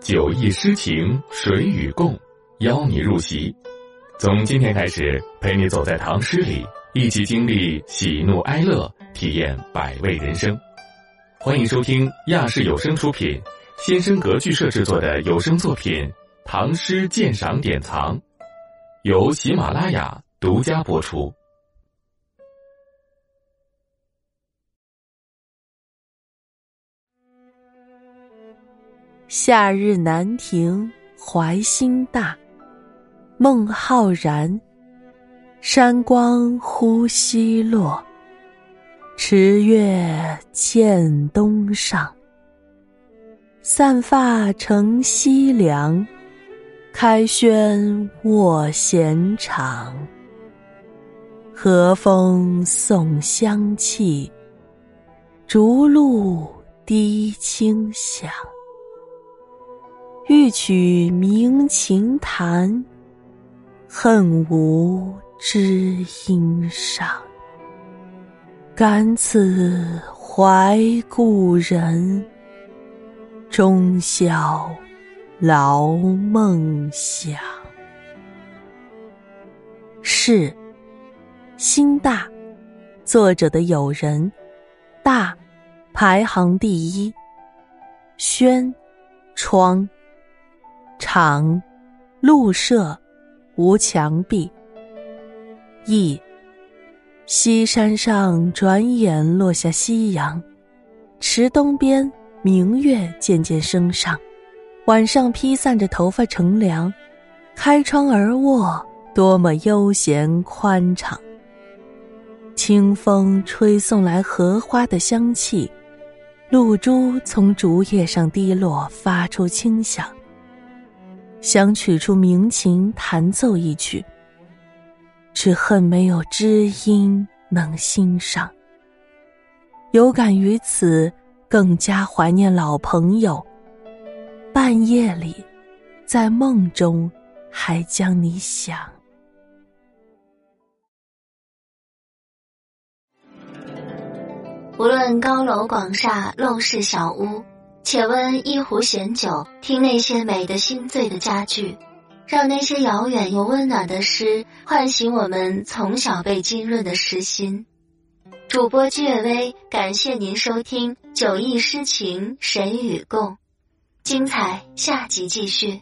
酒意诗情，谁与共？邀你入席。从今天开始，陪你走在唐诗里，一起经历喜怒哀乐，体验百味人生。欢迎收听亚视有声出品、先声格剧社制作的有声作品《唐诗鉴赏典藏》，由喜马拉雅独家播出。夏日南亭怀心大，孟浩然。山光忽西落，池月渐东上。散发乘西凉，开轩卧闲场。和风送香气，竹露滴清响。欲取鸣琴弹，恨无知音上。感此怀故人，终宵劳梦想。是，心大，作者的友人，大，排行第一。轩，窗。场，露舍，无墙壁。意，西山上转眼落下夕阳，池东边明月渐渐升上，晚上披散着头发乘凉，开窗而卧，多么悠闲宽敞。清风吹送来荷花的香气，露珠从竹叶上滴落，发出清响。想取出鸣琴弹奏一曲，只恨没有知音能欣赏。有感于此，更加怀念老朋友。半夜里，在梦中，还将你想。无论高楼广厦，陋室小屋。且温一壶闲酒，听那些美的心醉的佳句，让那些遥远又温暖的诗唤醒我们从小被浸润的诗心。主播借微，感谢您收听《酒意诗情神与共》，精彩下集继续。